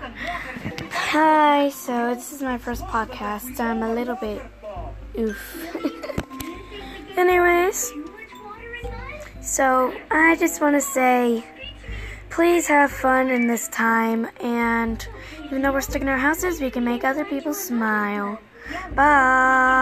Hi, so this is my first podcast. I'm a little bit oof. Anyways, so I just want to say please have fun in this time, and even though we're stuck in our houses, we can make other people smile. Bye.